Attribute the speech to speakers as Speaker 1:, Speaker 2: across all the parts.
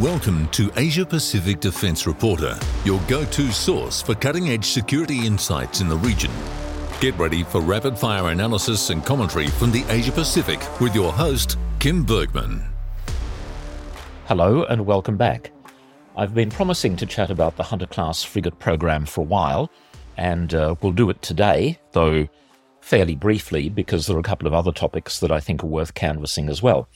Speaker 1: Welcome to Asia Pacific Defense Reporter, your go to source for cutting edge security insights in the region. Get ready for rapid fire analysis and commentary from the Asia Pacific with your host, Kym Bergmann.
Speaker 2: Hello and welcome back. I've been promising to chat about the Hunter class frigate program for a while, and uh, we'll do it today, though fairly briefly because there are a couple of other topics that I think are worth canvassing as well.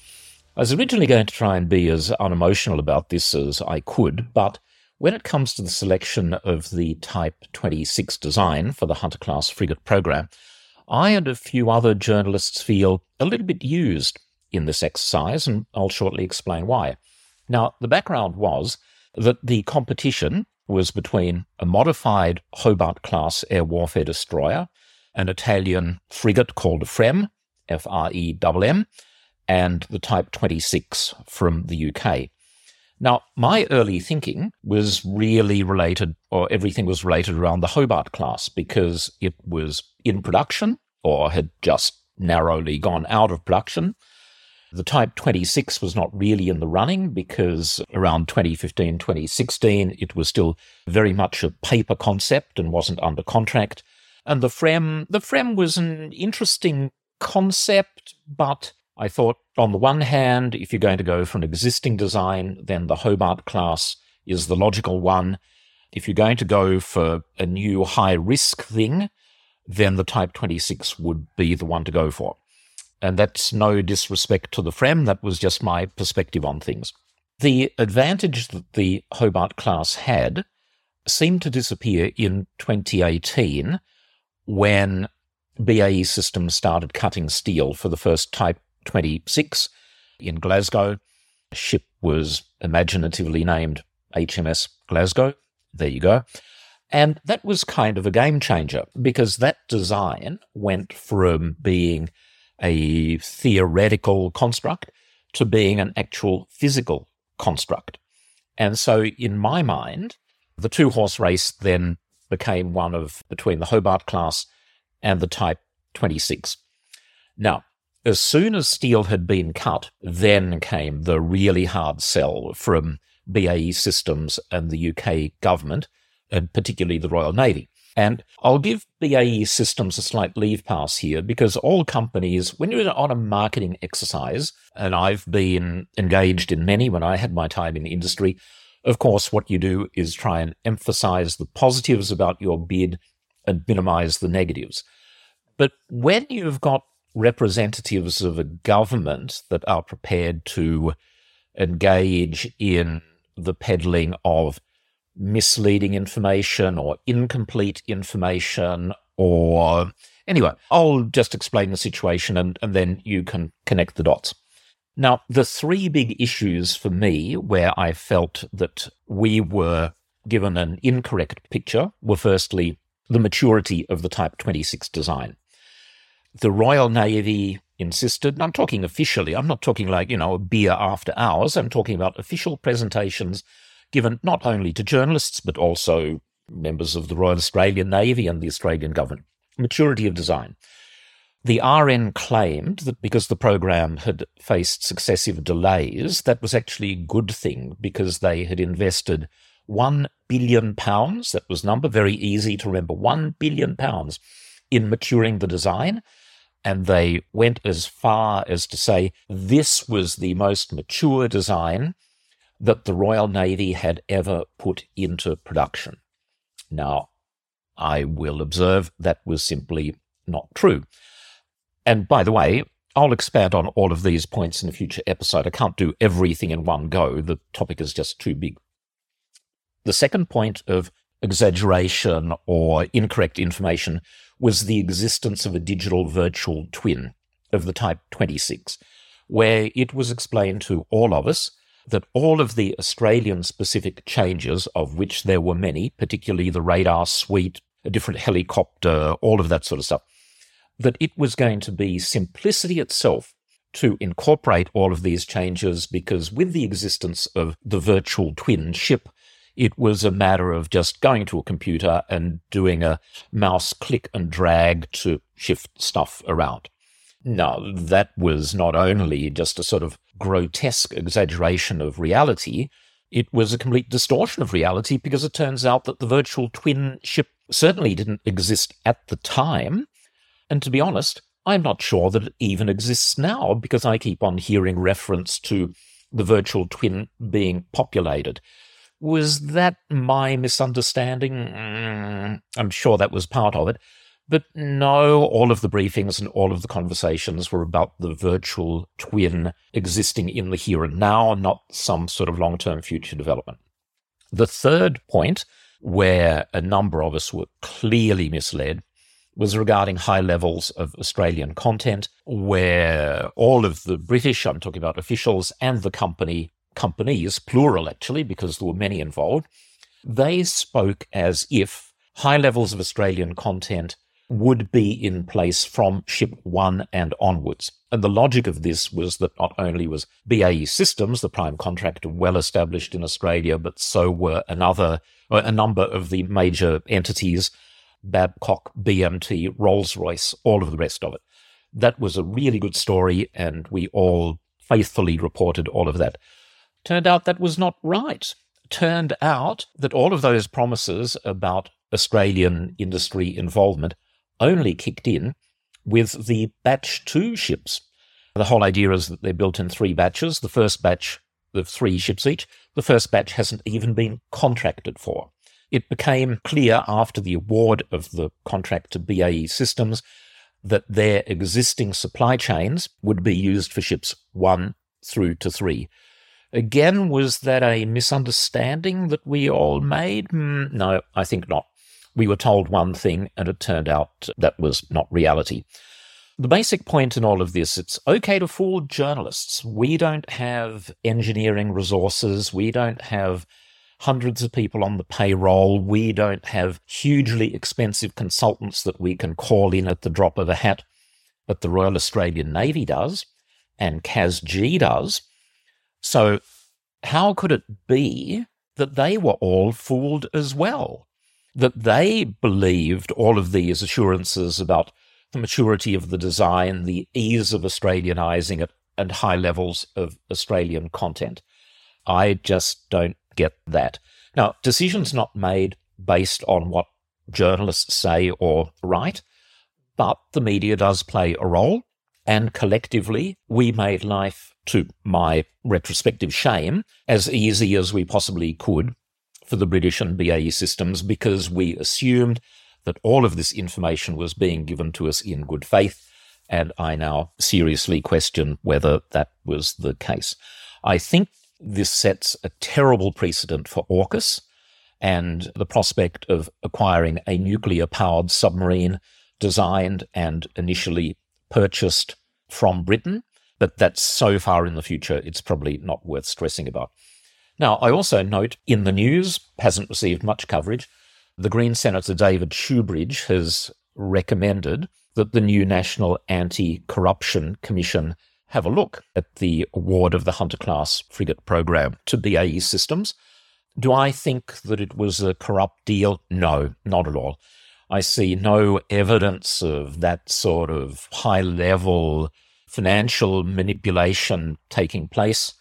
Speaker 2: I was originally going to try and be as unemotional about this as I could, but when it comes to the selection of the Type 26 design for the Hunter class frigate program, I and a few other journalists feel a little bit used in this exercise, and I'll shortly explain why. Now, the background was that the competition was between a modified Hobart class air warfare destroyer, an Italian frigate called FREMM, F R E M M, and the Type 26 from the UK. Now, my early thinking was really related, or everything was related around the Hobart class because it was in production or had just narrowly gone out of production. The Type 26 was not really in the running because around 2015, 2016, it was still very much a paper concept and wasn't under contract. And the FREMM, the FREMM was an interesting concept, but I thought, on the one hand, if you're going to go for an existing design, then the Hobart class is the logical one. If you're going to go for a new high risk thing, then the Type 26 would be the one to go for. And that's no disrespect to the FREMM, that was just my perspective on things. The advantage that the Hobart class had seemed to disappear in 2018 when BAE Systems started cutting steel for the first Type 26 in Glasgow. The ship was imaginatively named HMS Glasgow. There you go. And that was kind of a game changer because that design went from being a theoretical construct to being an actual physical construct. And so, in my mind, the two horse race then became one of between the Hobart class and the Type 26. Now, as soon as steel had been cut, then came the really hard sell from BAE Systems and the UK government, and particularly the Royal Navy. And I'll give BAE Systems a slight leave pass here because all companies, when you're on a marketing exercise, and I've been engaged in many when I had my time in the industry, of course, what you do is try and emphasize the positives about your bid and minimize the negatives. But when you've got representatives of a government that are prepared to engage in the peddling of misleading information or incomplete information or anyway i'll just explain the situation and, and then you can connect the dots. Now the three big issues for me where i felt that we were given an incorrect picture were firstly the maturity of the type 26 design the Royal Navy insisted, I'm talking officially, I'm not talking like, you know, a beer after hours, I'm talking about official presentations given not only to journalists, but also members of the Royal Australian Navy and the Australian government. Maturity of design. The RN claimed that because the program had faced successive delays, that was actually a good thing because they had invested one billion pounds. That was number very easy to remember. One billion pounds in maturing the design and they went as far as to say this was the most mature design that the Royal Navy had ever put into production. Now, I will observe that was simply not true. And by the way, I'll expand on all of these points in a future episode. I can't do everything in one go. The topic is just too big. The second point of exaggeration or incorrect information was the existence of a digital virtual twin of the type 26, where it was explained to all of us that all of the Australian specific changes, of which there were many, particularly the radar suite, a different helicopter, all of that sort of stuff, that it was going to be simplicity itself to incorporate all of these changes because with the existence of the virtual twin ship, it was a matter of just going to a computer and doing a mouse click and drag to shift stuff around. Now, that was not only just a sort of grotesque exaggeration of reality, it was a complete distortion of reality because it turns out that the virtual twin ship certainly didn't exist at the time. And to be honest, I'm not sure that it even exists now because I keep on hearing reference to the virtual twin being populated. Was that my misunderstanding? Mm, I'm sure that was part of it. But no, all of the briefings and all of the conversations were about the virtual twin existing in the here and now, not some sort of long term future development. The third point, where a number of us were clearly misled, was regarding high levels of Australian content, where all of the British, I'm talking about officials, and the company, companies, plural actually, because there were many involved, they spoke as if high levels of Australian content would be in place from ship one and onwards. And the logic of this was that not only was BAE Systems, the prime contractor, well established in Australia, but so were another, uh, a number of the major entities, Babcock, BMT, Rolls Royce, all of the rest of it. That was a really good story, and we all faithfully reported all of that. Turned out that was not right. Turned out that all of those promises about Australian industry involvement only kicked in with the batch two ships. The whole idea is that they're built in three batches. The first batch of three ships each, the first batch hasn't even been contracted for. It became clear after the award of the contract to BAE Systems that their existing supply chains would be used for ships one through to three. Again, was that a misunderstanding that we all made? Mm, no, I think not we were told one thing and it turned out that was not reality. The basic point in all of this, it's okay to fool journalists. We don't have engineering resources. We don't have hundreds of people on the payroll. We don't have hugely expensive consultants that we can call in at the drop of a hat. But the Royal Australian Navy does, and CASG does. So, how could it be that they were all fooled as well? that they believed all of these assurances about the maturity of the design, the ease of Australianizing it, and high levels of Australian content. I just don't get that. Now, decisions not made based on what journalists say or write, but the media does play a role. And collectively, we made life, to my retrospective shame, as easy as we possibly could for the British and BAE systems because we assumed that all of this information was being given to us in good faith. And I now seriously question whether that was the case. I think this sets a terrible precedent for AUKUS and the prospect of acquiring a nuclear powered submarine designed and initially purchased from Britain. But that's so far in the future, it's probably not worth stressing about. Now, I also note in the news, hasn't received much coverage, the Green Senator David Shoebridge has recommended that the new National Anti Corruption Commission have a look at the award of the Hunter class frigate program to BAE Systems. Do I think that it was a corrupt deal? No, not at all. I see no evidence of that sort of high level financial manipulation taking place.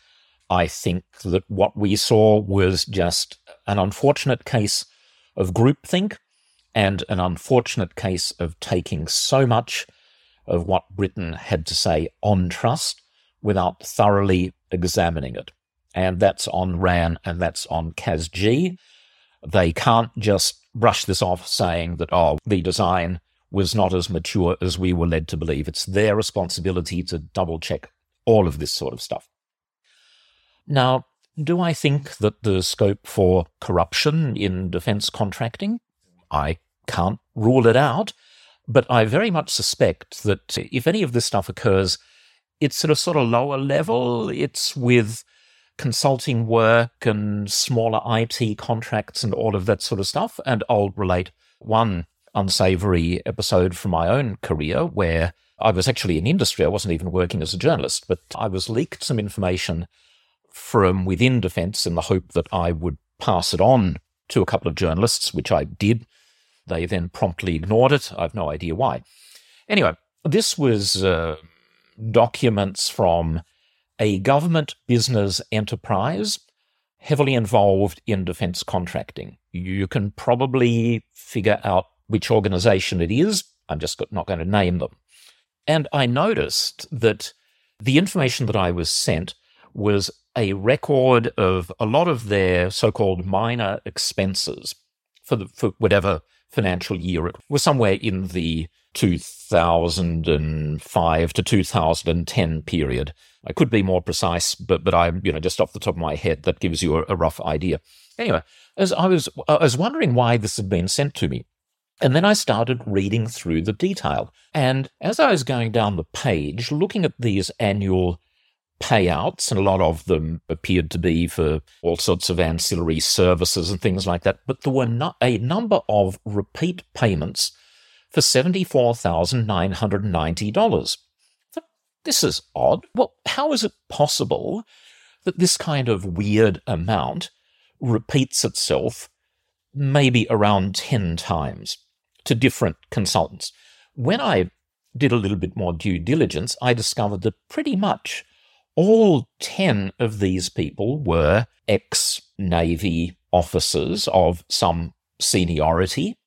Speaker 2: I think that what we saw was just an unfortunate case of groupthink and an unfortunate case of taking so much of what Britain had to say on trust without thoroughly examining it. And that's on RAN and that's on CASG. They can't just brush this off saying that, oh, the design was not as mature as we were led to believe. It's their responsibility to double check all of this sort of stuff. Now, do I think that there's scope for corruption in defence contracting? I can't rule it out, but I very much suspect that if any of this stuff occurs, it's at a sort of lower level. It's with consulting work and smaller IT contracts and all of that sort of stuff. And I'll relate one unsavory episode from my own career where I was actually in industry. I wasn't even working as a journalist, but I was leaked some information from within defence in the hope that I would pass it on to a couple of journalists, which I did. They then promptly ignored it. I've no idea why. Anyway, this was uh, documents from a government business enterprise heavily involved in defense contracting. You can probably figure out which organization it is. I'm just not going to name them. And I noticed that the information that I was sent was a record of a lot of their so-called minor expenses for the, for whatever financial year it was somewhere in the 2005 to 2010 period. I could be more precise, but but I'm you know just off the top of my head that gives you a, a rough idea. Anyway, as I was I was wondering why this had been sent to me. And then I started reading through the detail. And as I was going down the page, looking at these annual payouts, and a lot of them appeared to be for all sorts of ancillary services and things like that. But there were a number of repeat payments for $74,990. This is odd. Well, how is it possible that this kind of weird amount repeats itself maybe around 10 times to different consultants? When I did a little bit more due diligence, I discovered that pretty much all 10 of these people were ex Navy officers of some seniority.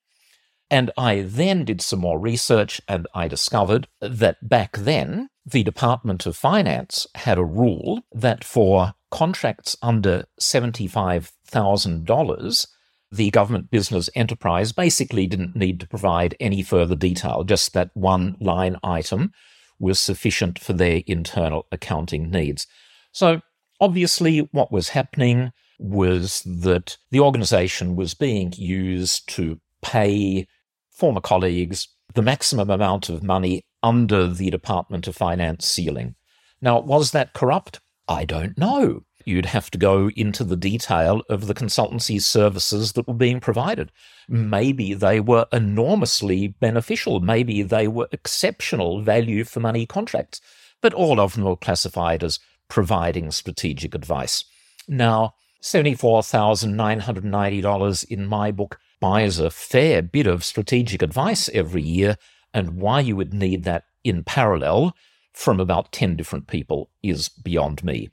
Speaker 2: And I then did some more research and I discovered that back then, the Department of Finance had a rule that for contracts under $75,000, the government business enterprise basically didn't need to provide any further detail, just that one line item was sufficient for their internal accounting needs. So, obviously, what was happening was that the organization was being used to pay former colleagues the maximum amount of money under the Department of Finance ceiling. Now, was that corrupt? I don't know you'd have to go into the detail of the consultancy services that were being provided. Maybe they were enormously beneficial. Maybe they were exceptional value for money contracts, but all of them were classified as providing strategic advice. Now, $74,990 in my book buys a fair bit of strategic advice every year, and why you would need that in parallel from about 10 different people is beyond me.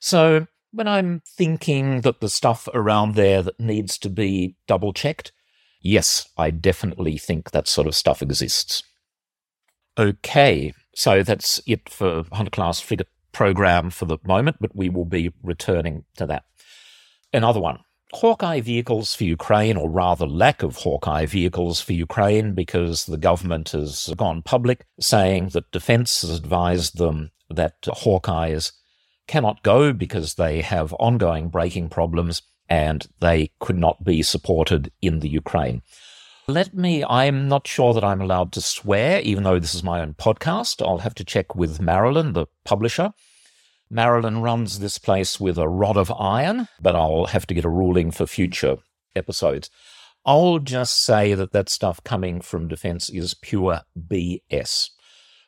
Speaker 2: So when I'm thinking that the stuff around there that needs to be double checked, yes, I definitely think that sort of stuff exists. Okay, so that's it for Hunter class frigate program for the moment, but we will be returning to that. Another one. Hawkei vehicles for Ukraine, or rather lack of Hawkei vehicles for Ukraine, because the government has gone public saying that defense has advised them that Hawkeis cannot go because they have ongoing braking problems and they could not be supported in the Ukraine. Let me, I'm not sure that I'm allowed to swear, even though this is my own podcast. I'll have to check with Marilyn, the publisher. Marilyn runs this place with a rod of iron, but I'll have to get a ruling for future episodes. I'll just say that that stuff coming from defense is pure BS.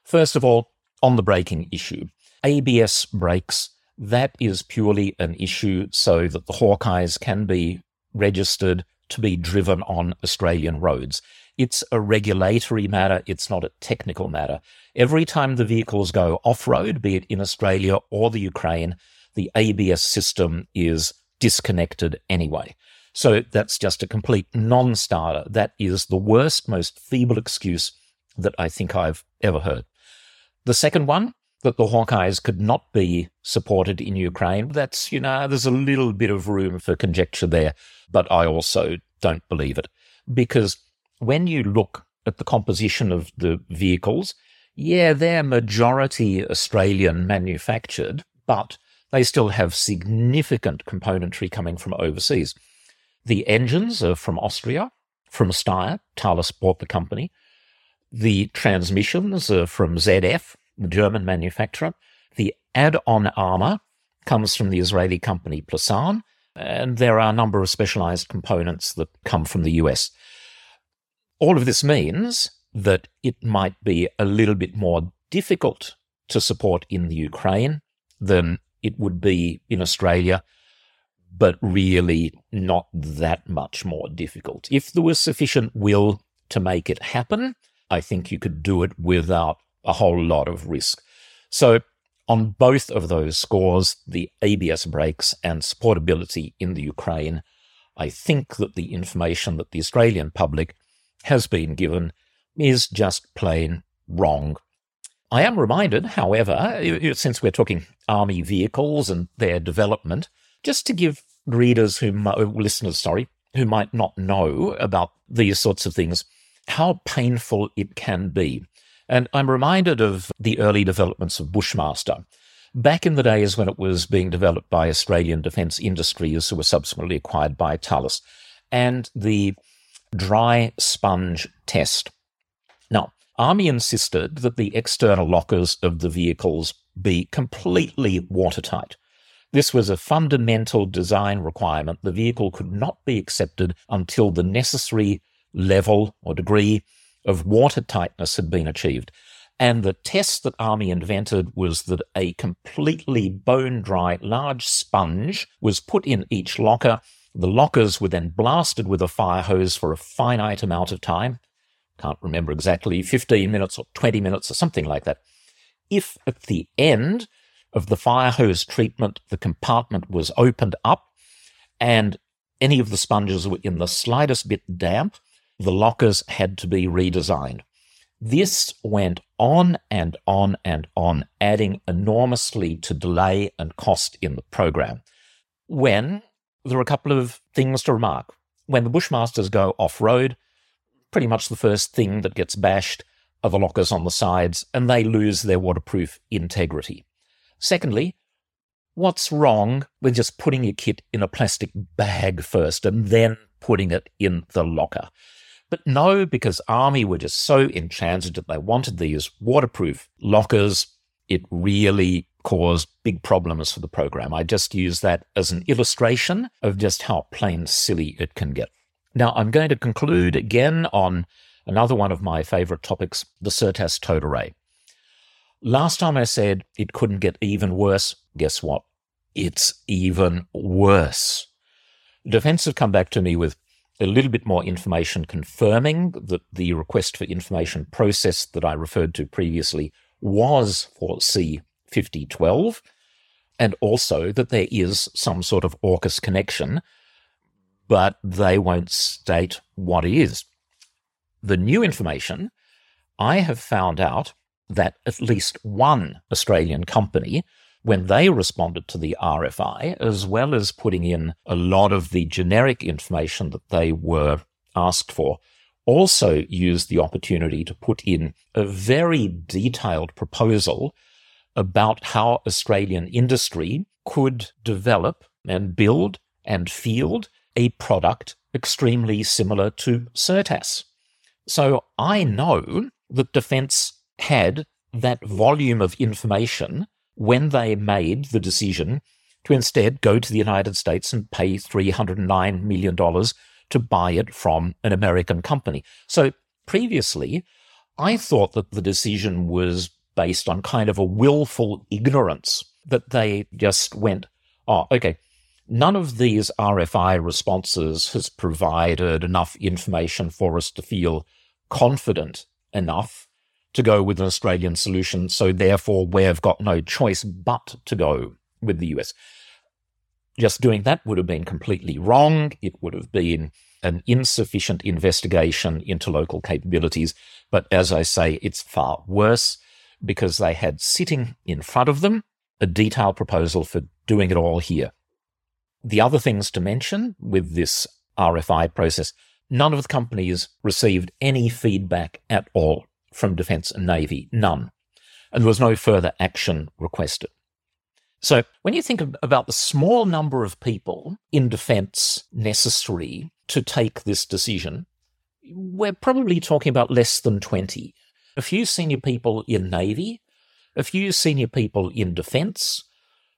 Speaker 2: First of all, on the braking issue, ABS brakes, that is purely an issue so that the Hawkeis can be registered to be driven on Australian roads. It's a regulatory matter, it's not a technical matter. Every time the vehicles go off road, be it in Australia or the Ukraine, the ABS system is disconnected anyway. So that's just a complete non starter. That is the worst, most feeble excuse that I think I've ever heard. The second one that the Hawkeis could not be supported in Ukraine. That's, you know, there's a little bit of room for conjecture there, but I also don't believe it. Because when you look at the composition of the vehicles, yeah, they're majority Australian manufactured, but they still have significant componentry coming from overseas. The engines are from Austria, from Steyr. Thales bought the company. The transmissions are from ZF, the German manufacturer. The add-on armor comes from the Israeli company Plassan, and there are a number of specialized components that come from the US. All of this means that it might be a little bit more difficult to support in the Ukraine than it would be in Australia, but really not that much more difficult. If there was sufficient will to make it happen, I think you could do it without a whole lot of risk. So On both of those scores, the ABS brakes and supportability in the Ukraine, I think that the information that the Australian public has been given is just plain wrong. I am reminded, however, since we're talking army vehicles and their development, just to give readers who, uh, listeners, sorry, who might not know about these sorts of things, how painful it can be. And I'm reminded of the early developments of Bushmaster. Back in the days when it was being developed by Australian Defence Industries, who were subsequently acquired by Thales, and the dry sponge test. Now, Army insisted that the external lockers of the vehicles be completely watertight. This was a fundamental design requirement. The vehicle could not be accepted until the necessary level or degree of water tightness had been achieved. And the test that Army invented was that a completely bone dry large sponge was put in each locker. The lockers were then blasted with a fire hose for a finite amount of time. Can't remember exactly, 15 minutes or 20 minutes or something like that. If at the end of the fire hose treatment, the compartment was opened up and any of the sponges were in the slightest bit damp, the lockers had to be redesigned. This went on and on and on, adding enormously to delay and cost in the program. When there are a couple of things to remark. When the Bushmasters go off road, pretty much the first thing that gets bashed are the lockers on the sides, and they lose their waterproof integrity. Secondly, what's wrong with just putting your kit in a plastic bag first and then putting it in the locker? But no, because Army were just so that they wanted these waterproof lockers, it really caused big problems for the program. I just use that as an illustration of just how plain silly it can get. Now, I'm going to conclude again on another one of my favorite topics, the SURTASS towed array. Last time I said it couldn't get even worse. Guess what? It's even worse. Defense have come back to me with a little bit more information confirming that the request for information process that I referred to previously was for C5012, and also that there is some sort of AUKUS connection, but they won't state what it is. The new information I have found out that at least one Australian company, when they responded to the RFI, as well as putting in a lot of the generic information that they were asked for, also used the opportunity to put in a very detailed proposal about how Australian industry could develop and build and field a product extremely similar to SURTASS. So I know that defense had that volume of information when they made the decision to instead go to the United States and pay $309 million to buy it from an American company. So previously, I thought that the decision was based on kind of a willful ignorance that they just went, oh, okay, none of these RFI responses has provided enough information for us to feel confident enough to go with an Australian solution. So therefore, we've got no choice but to go with the US. Just doing that would have been completely wrong. It would have been an insufficient investigation into local capabilities. But as I say, it's far worse because they had sitting in front of them a detailed proposal for doing it all here. The other things to mention with this RFI process, none of the companies received any feedback at all from Defence and Navy, none. And there was no further action requested. So when you think about the small number of people in defence necessary to take this decision, we're probably talking about less than 20. A few senior people in Navy, a few senior people in defence,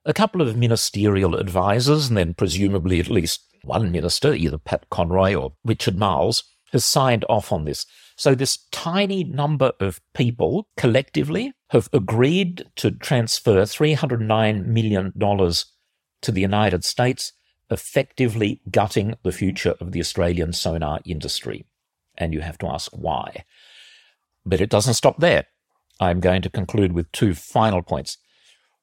Speaker 2: a couple of ministerial advisors, and then presumably at least one minister, either Pat Conroy or Richard Marles, has signed off on this. So this tiny number of people collectively have agreed to transfer $309 million to the United States, effectively gutting the future of the Australian sonar industry. And you have to ask why. But it doesn't stop there. I'm going to conclude with two final points.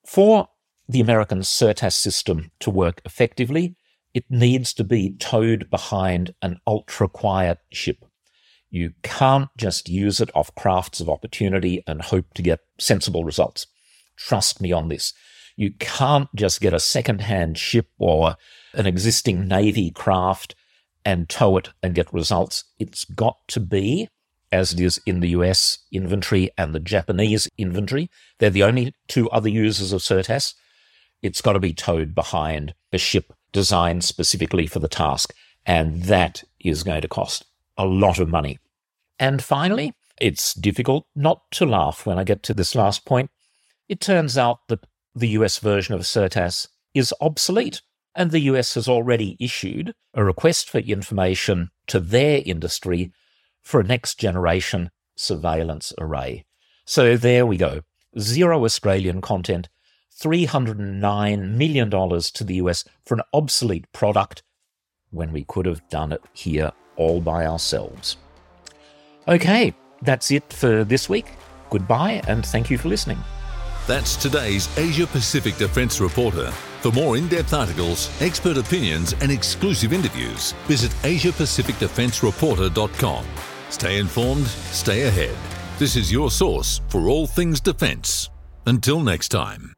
Speaker 2: For the American SURTASS system to work effectively, it needs to be towed behind an ultra quiet ship. You can't just use it off crafts of opportunity and hope to get sensible results. Trust me on this. You can't just get a second-hand ship or an existing Navy craft and tow it and get results. It's got to be, as it is in the US inventory and the Japanese inventory, they're the only two other users of SURTASS. It's got to be towed behind a ship designed specifically for the task. And that is going to cost a lot of money. And finally, it's difficult not to laugh when I get to this last point. It turns out that the US version of SURTASS is obsolete, and the US has already issued a request for information to their industry for a next generation surveillance array. So there we go. Zero Australian content, $309 million to the US for an obsolete product when we could have done it here all by ourselves. Okay, that's it for this week. Goodbye, and thank you for listening.
Speaker 1: That's today's Asia Pacific Defence Reporter. For more in depth articles, expert opinions, and exclusive interviews, visit AsiaPacificDefenceReporter.com. Stay informed, stay ahead. This is your source for all things defence. Until next time.